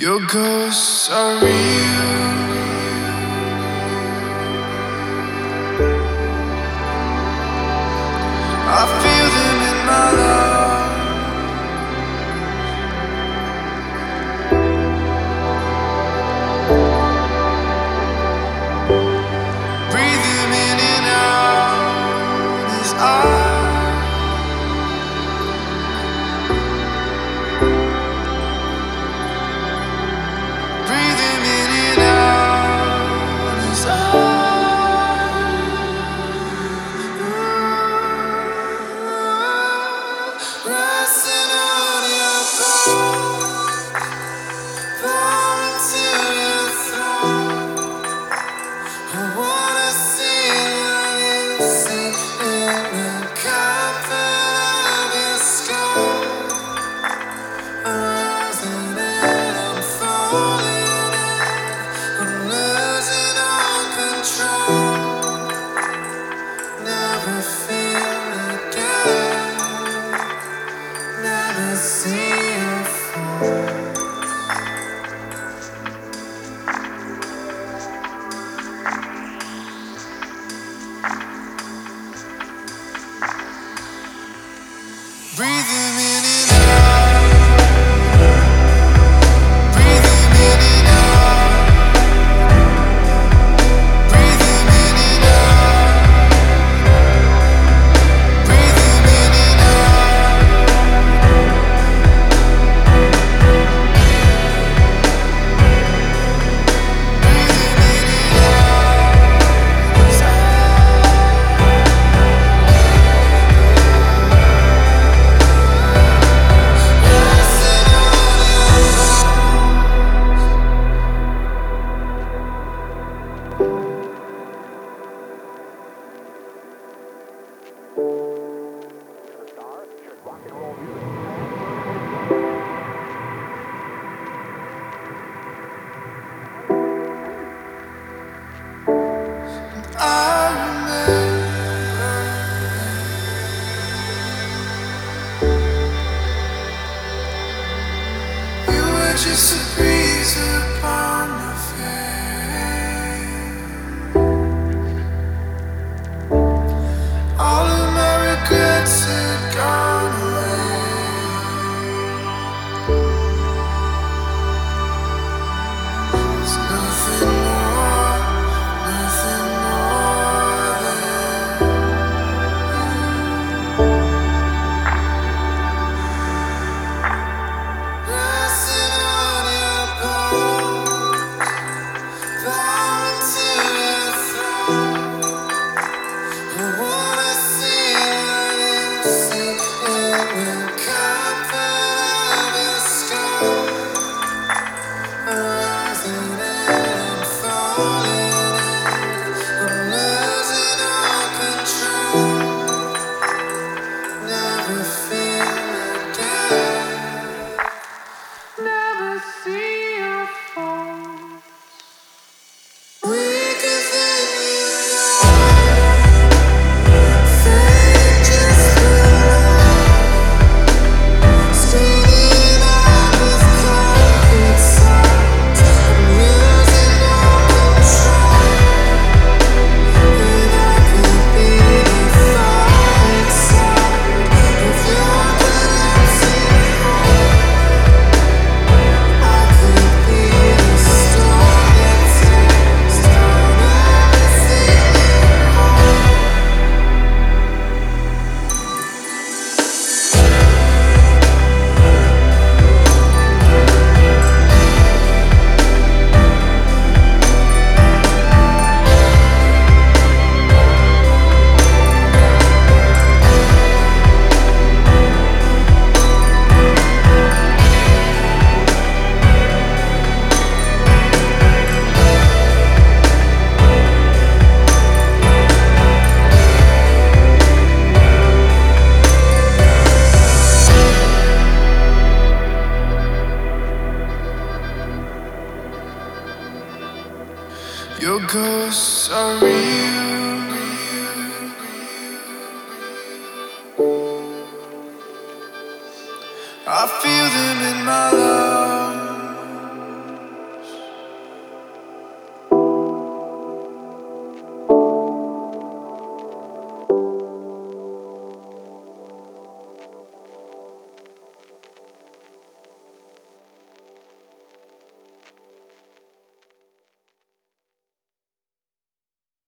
Your ghosts are real. just a breeze upon me. Your ghosts are real. I feel them in my love.